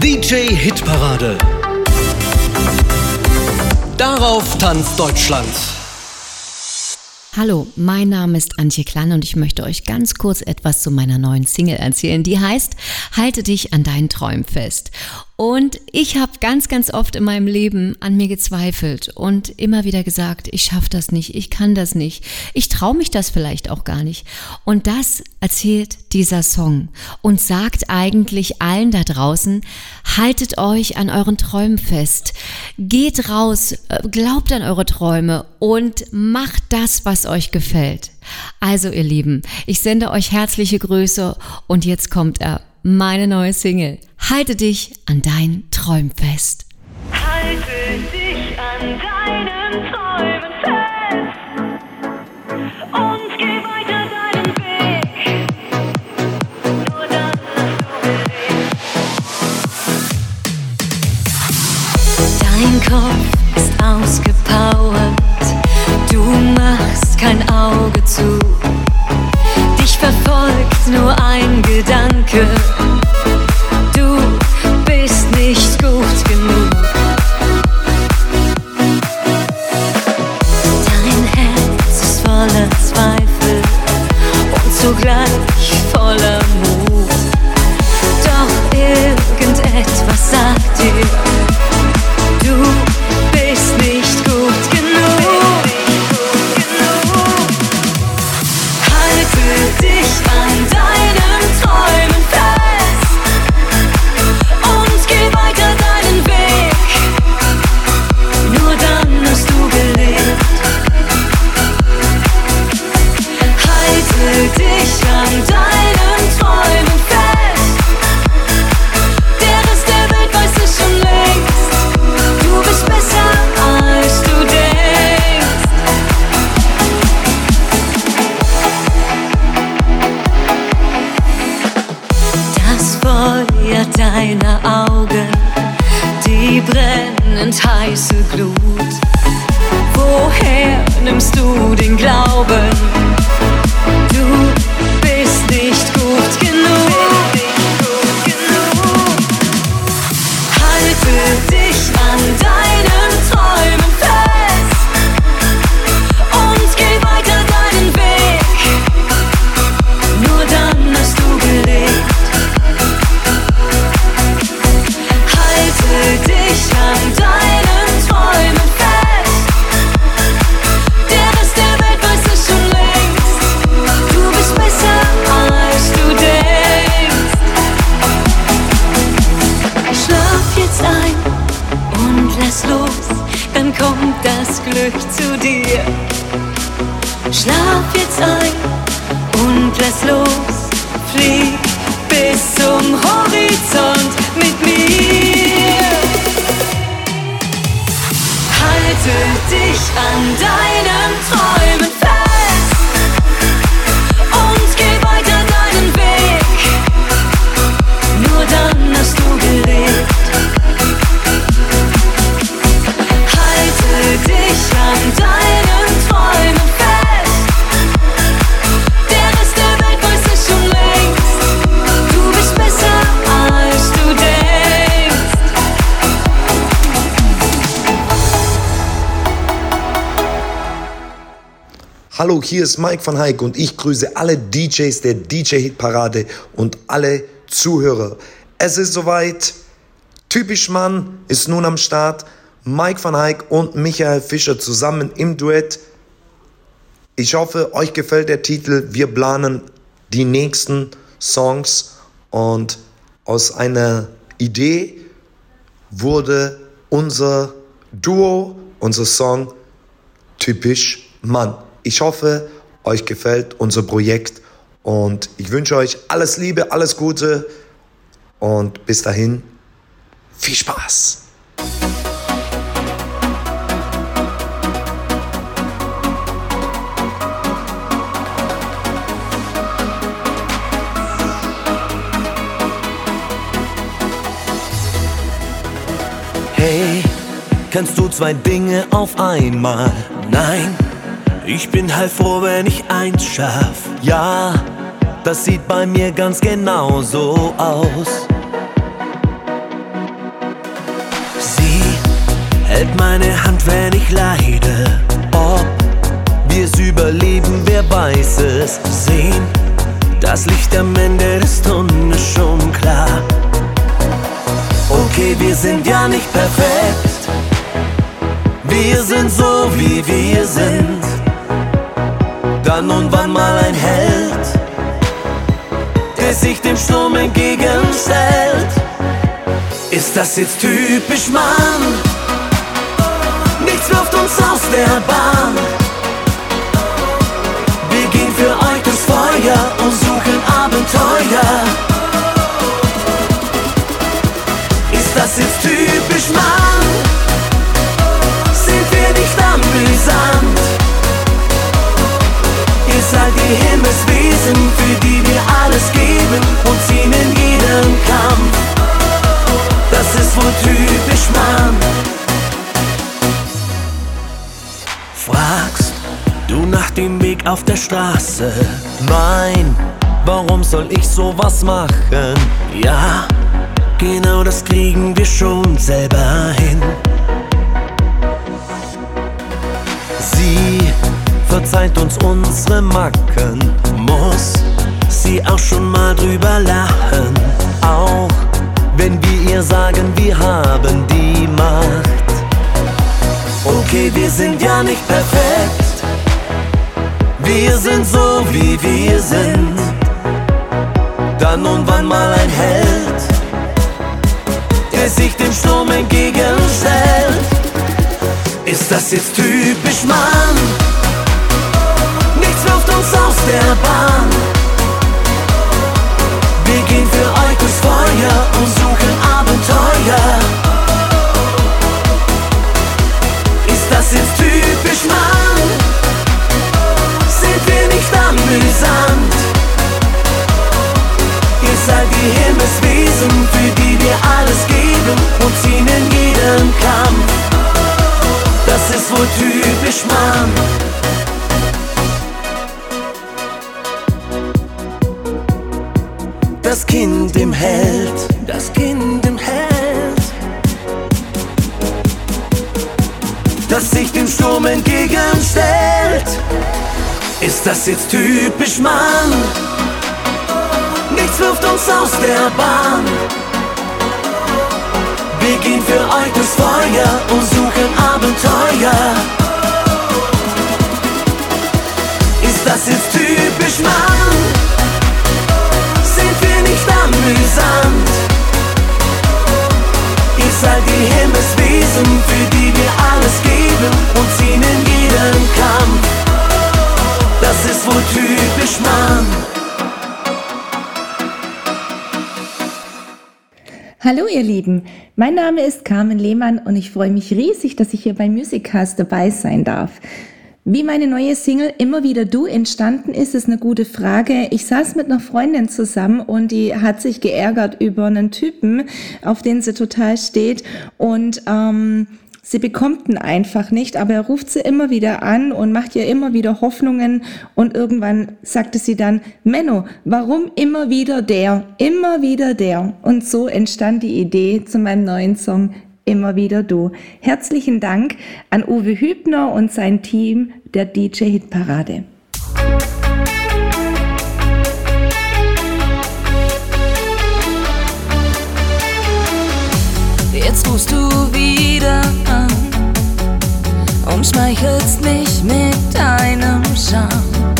DJ Hitparade. Darauf tanzt Deutschland. Hallo, mein Name ist Antje Klann und ich möchte euch ganz kurz etwas zu meiner neuen Single erzählen, die heißt Halte dich an deinen Träumen fest. Und ich habe ganz, ganz oft in meinem Leben an mir gezweifelt und immer wieder gesagt, ich schaffe das nicht, ich kann das nicht, ich traue mich das vielleicht auch gar nicht. Und das erzählt dieser Song und sagt eigentlich allen da draußen, haltet euch an euren Träumen fest, geht raus, äh, glaubt an eure Träume und macht das, was euch gefällt. Also ihr Lieben, ich sende euch herzliche Grüße und jetzt kommt er meine neue Single. Halte dich an deinen Träumen fest. Halte dich an deinen Träumen fest und geh weiter deinen Weg. Nur dann hast du Dein Kopf ist ausgepowert, du machst kein Auge zu. Dich verfolgt nur ein Gedanke, Feuer deiner Augen, die brennend heiße Glut. Woher nimmst du den Glauben? Du bist nicht gut genug. Glück zu dir. Schlaf jetzt ein und lass los, flieg bis zum Horizont mit mir. Halte dich an deinen Träumen fest und geh weiter deinen Weg. Nur dann hast du gelebt. Hallo, hier ist Mike van Heik und ich grüße alle DJs der DJ Hit Parade und alle Zuhörer. Es ist soweit. Typisch Mann ist nun am Start. Mike van Heik und Michael Fischer zusammen im Duett. Ich hoffe, euch gefällt der Titel. Wir planen die nächsten Songs und aus einer Idee wurde unser Duo, unser Song Typisch Mann. Ich hoffe, euch gefällt unser Projekt und ich wünsche euch alles Liebe, alles Gute und bis dahin viel Spaß. Kannst du zwei Dinge auf einmal? Nein, ich bin halt froh, wenn ich eins schaff. Ja, das sieht bei mir ganz genauso aus. Sie hält meine Hand, wenn ich leide. Ob wir's überleben, wer weiß es. Sehen das Licht am Ende des Tunnels schon klar. Okay, wir sind ja nicht perfekt. Wir sind so, wie wir sind. Dann und wann mal ein Held, der sich dem Sturm entgegenstellt. Ist das jetzt typisch Mann? Nichts wirft uns aus der Bahn. Wir gehen für euch durchs Feuer und suchen Abenteuer. Himmelswesen, für die wir alles geben und ziehen in jeden Kampf. Das ist wohl typisch Mann. Fragst du nach dem Weg auf der Straße? Nein, warum soll ich sowas machen? Ja, genau das kriegen wir schon selber hin. Sie verzeiht uns unsere Macken, muss sie auch schon mal drüber lachen. Auch wenn wir ihr sagen, wir haben die Macht. Okay, wir sind ja nicht perfekt. Wir sind so, wie wir sind. Dann und wann mal ein Held, der sich dem Sturm entgegenstellt. Ist das jetzt typisch Mann? Der Bahn. Wir gehen für euch durchs Feuer und suchen Abenteuer. Ist das jetzt typisch Mann? Sind wir nicht amüsant? Ihr seid die Himmelswesen, für die wir alles geben und ziehen in jeden Kampf. Das ist wohl typisch Mann. Das Kind im Held, das Kind im Held, das sich dem Sturm entgegenstellt. Ist das jetzt typisch Mann? Nichts wirft uns aus der Bahn. Wir gehen für euch durchs Feuer und suchen Abenteuer. Ist das jetzt typisch Mann? Amüsant? Ihr seid die Himmelswesen, für die wir alles geben und ziehen in jeden Kampf. Das ist wohl typisch Mann. Hallo ihr Lieben, mein Name ist Carmen Lehmann und ich freue mich riesig, dass ich hier beim Musiccast dabei sein darf. Wie meine neue Single Immer wieder du entstanden ist, ist eine gute Frage. Ich saß mit einer Freundin zusammen und die hat sich geärgert über einen Typen, auf den sie total steht und ähm, Sie bekommt ihn einfach nicht, aber er ruft sie immer wieder an und macht ihr immer wieder Hoffnungen und irgendwann sagte sie dann, Menno, warum immer wieder der? Immer wieder der. Und so entstand die Idee zu meinem neuen Song Immer wieder du. Herzlichen Dank an Uwe Hübner und sein Team der DJ Hitparade. Jetzt rufst du wieder an und schmeichelst mich mit deinem Charme.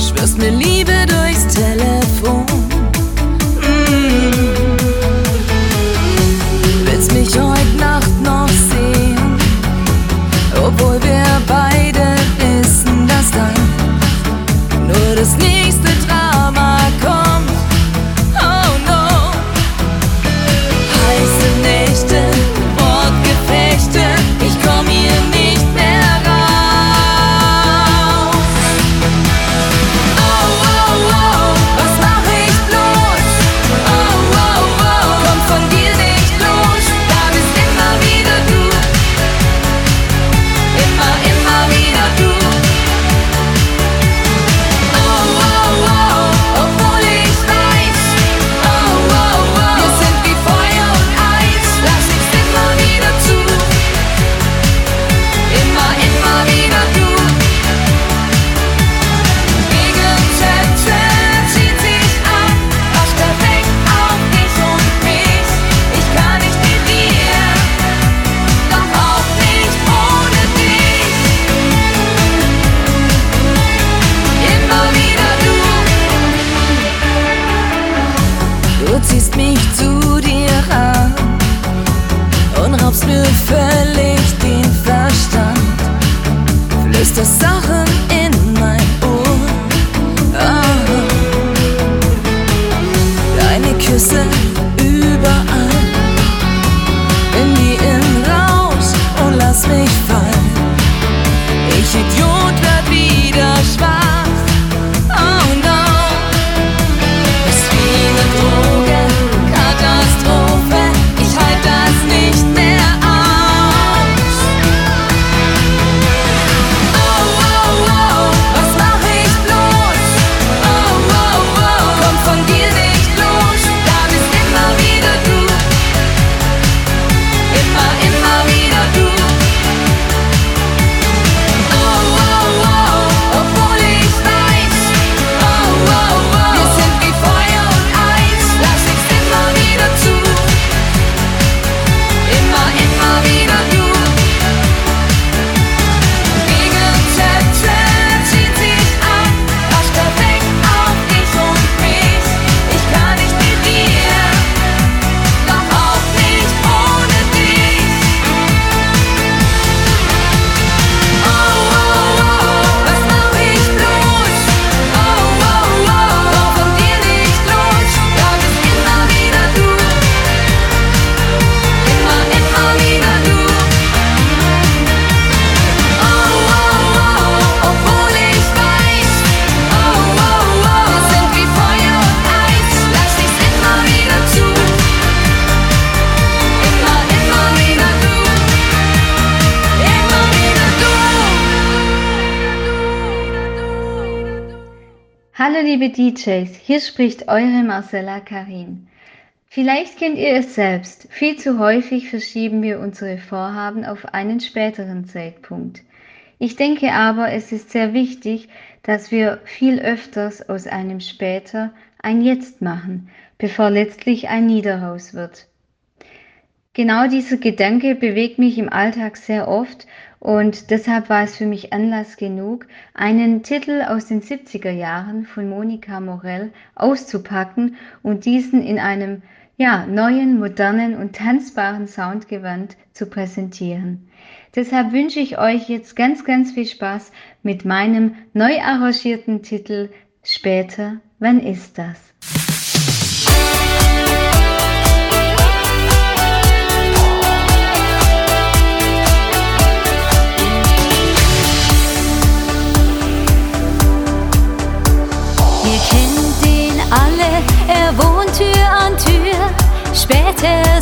Schwörst mir Liebe durchs Telefon. Raubst mir völlig den Verstand. Flüsterst Sachen in mein Ohr. Ah. Deine Küsse liebe DJs, hier spricht eure Marcella Karin. Vielleicht kennt ihr es selbst, viel zu häufig verschieben wir unsere Vorhaben auf einen späteren Zeitpunkt. Ich denke aber, es ist sehr wichtig, dass wir viel öfters aus einem später ein Jetzt machen, bevor letztlich ein Nie daraus wird. Genau dieser Gedanke bewegt mich im Alltag sehr oft und deshalb war es für mich Anlass genug, einen Titel aus den 70er Jahren von Monika Morell auszupacken und diesen in einem ja, neuen, modernen und tanzbaren Soundgewand zu präsentieren. Deshalb wünsche ich euch jetzt ganz, ganz viel Spaß mit meinem neu arrangierten Titel Später, wann ist das?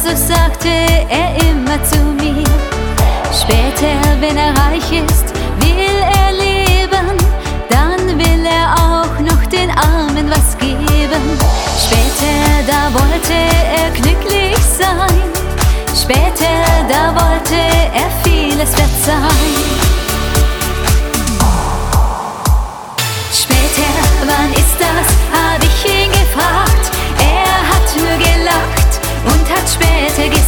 So sagte er immer zu mir. Später, wenn er reich ist, will er leben. Dann will er auch noch den Armen was geben. Später, da wollte er glücklich sein. Später, da wollte er vieles verzeihen. Später, wann ist das? Hab ich ihn gefragt.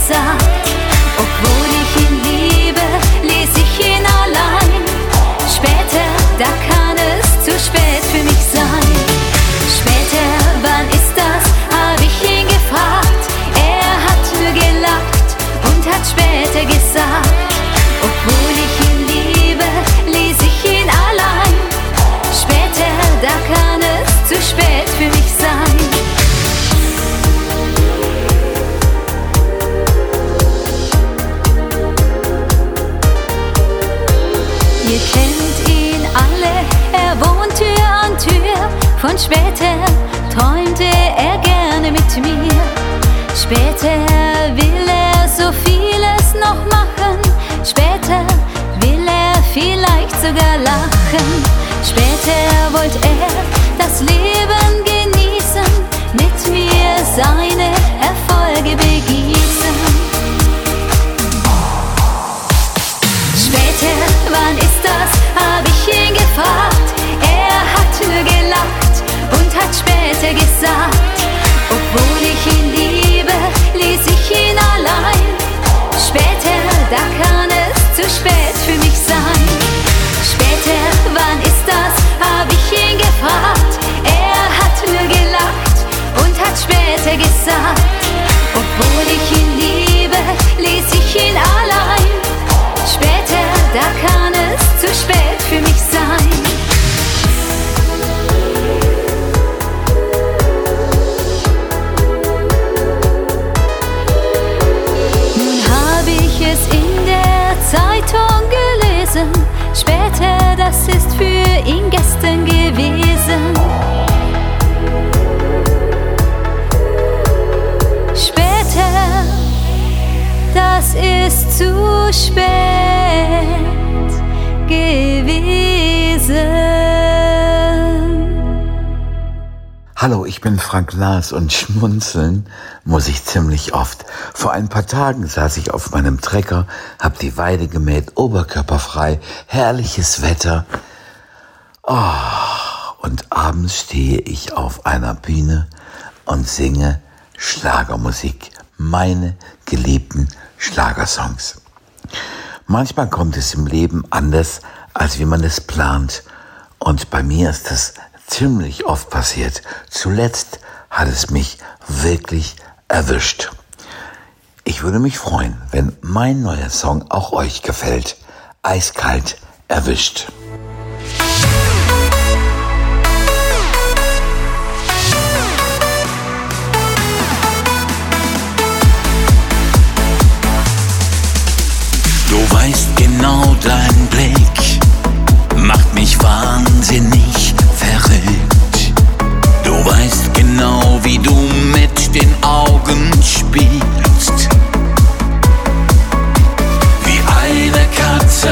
Später Wollte er das Leben genießen, mit mir seine Erfolge begießen. Später, wann ist das? Hab ich ihn gefragt. Er hat nur gelacht und hat später gesagt, obwohl ich ihn später gesagt, sagt. Obwohl ich ihn liebe, ließ ich ihn allein. Später, da kann es zu spät für mich sein. Nun habe ich es in der Zeitung gelesen. Später, das ist für ihn gestern gewesen. Ist zu spät gewesen. Hallo, ich bin Frank Lars und schmunzeln muss ich ziemlich oft. Vor ein paar Tagen saß ich auf meinem Trecker, hab die Weide gemäht, oberkörperfrei, herrliches Wetter. Oh, und abends stehe ich auf einer Bühne und singe Schlagermusik, meine geliebten Schlagersongs. Manchmal kommt es im Leben anders, als wie man es plant. Und bei mir ist das ziemlich oft passiert. Zuletzt hat es mich wirklich erwischt. Ich würde mich freuen, wenn mein neuer Song auch euch gefällt. Eiskalt erwischt. Dein Blick macht mich wahnsinnig verrückt. Du weißt genau, wie du mit den Augen spielst. Wie eine Katze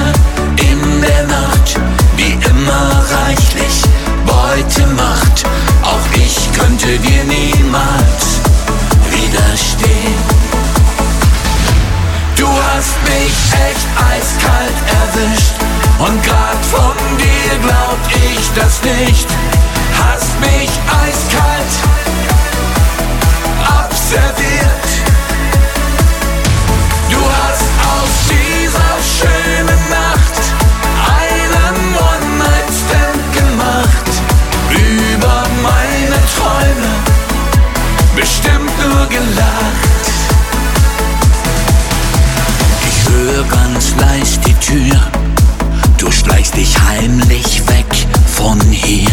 dich heimlich weg von hier.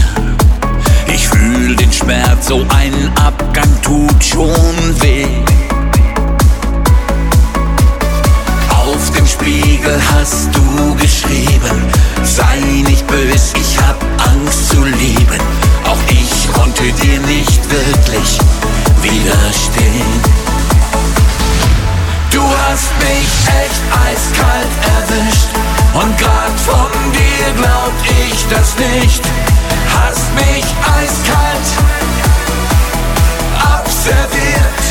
Ich fühl den Schmerz, so ein Abgang tut schon weh. Auf dem Spiegel hast du geschrieben, sei nicht bös, ich hab Angst zu lieben. Auch ich konnte dir nicht wirklich widerstehen. Du hast mich echt eiskalt erwischt und grad von dir glaub ich das nicht. Hast mich eiskalt abserviert.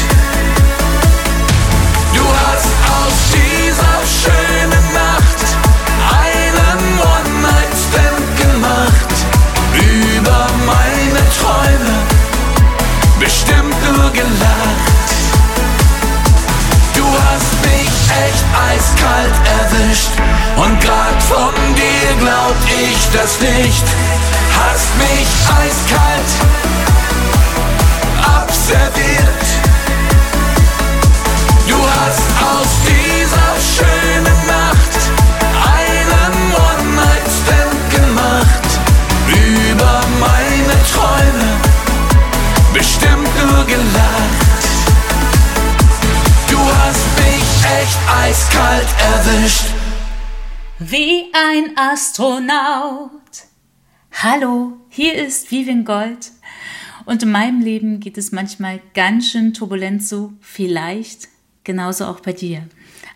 Du hast aus dieser schönen nicht. Ein Astronaut. Hallo, hier ist Vivian Gold. Und in meinem Leben geht es manchmal ganz schön turbulent so, vielleicht genauso auch bei dir.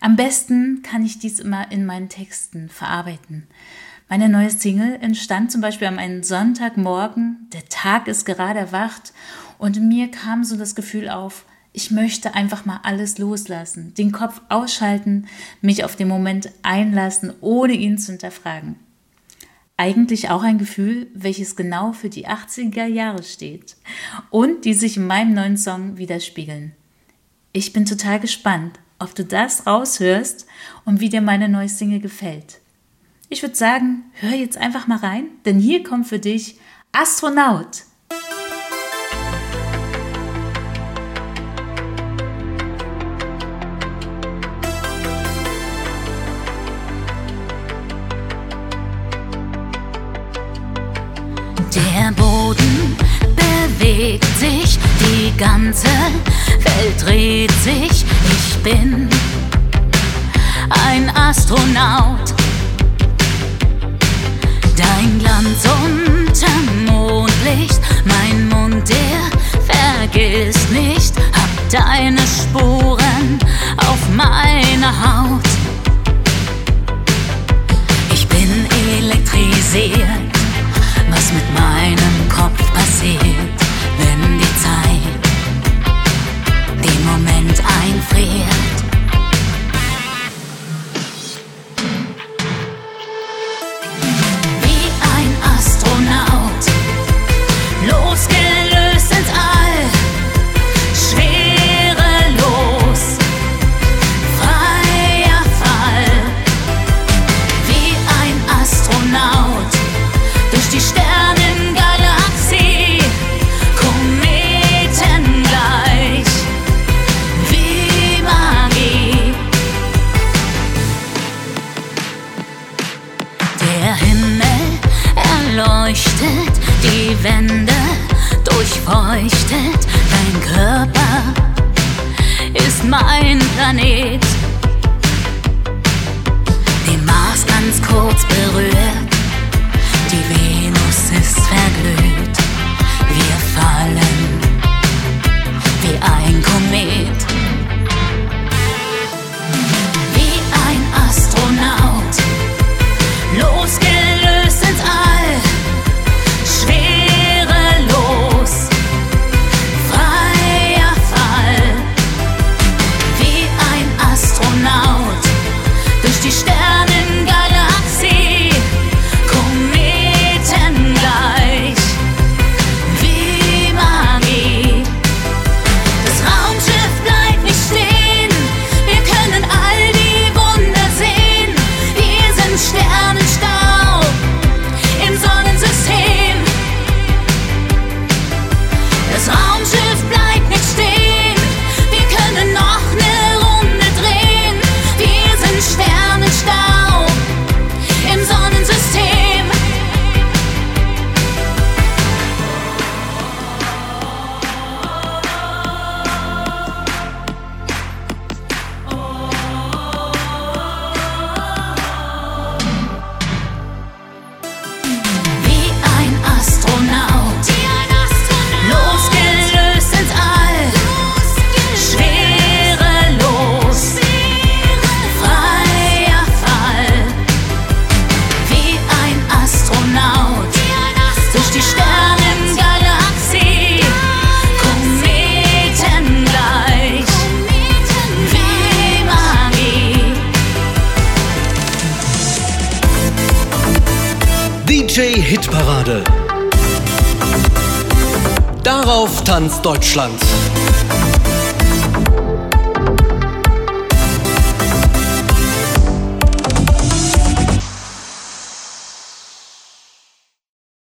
Am besten kann ich dies immer in meinen Texten verarbeiten. Meine neue Single entstand zum Beispiel am einen Sonntagmorgen. Der Tag ist gerade erwacht und mir kam so das Gefühl auf, ich möchte einfach mal alles loslassen, den Kopf ausschalten, mich auf den Moment einlassen, ohne ihn zu hinterfragen. Eigentlich auch ein Gefühl, welches genau für die 80er Jahre steht und die sich in meinem neuen Song widerspiegeln. Ich bin total gespannt, ob du das raushörst und wie dir meine neue Single gefällt. Ich würde sagen, hör jetzt einfach mal rein, denn hier kommt für dich Astronaut. Sich, die ganze Welt dreht sich. Ich bin ein Astronaut. Dein Glanz unterm Mondlicht, mein Mund, der vergisst nicht, hab deine Spuren auf meiner Haut. Ich bin elektrisiert, erleuchtet, die Wände durchfeuchtet, dein Körper ist mein Planet. Den Mars ganz kurz berührt, die Venus ist verglüht, wir fallen wie ein Komet. Hitparade. Darauf tanzt Deutschland.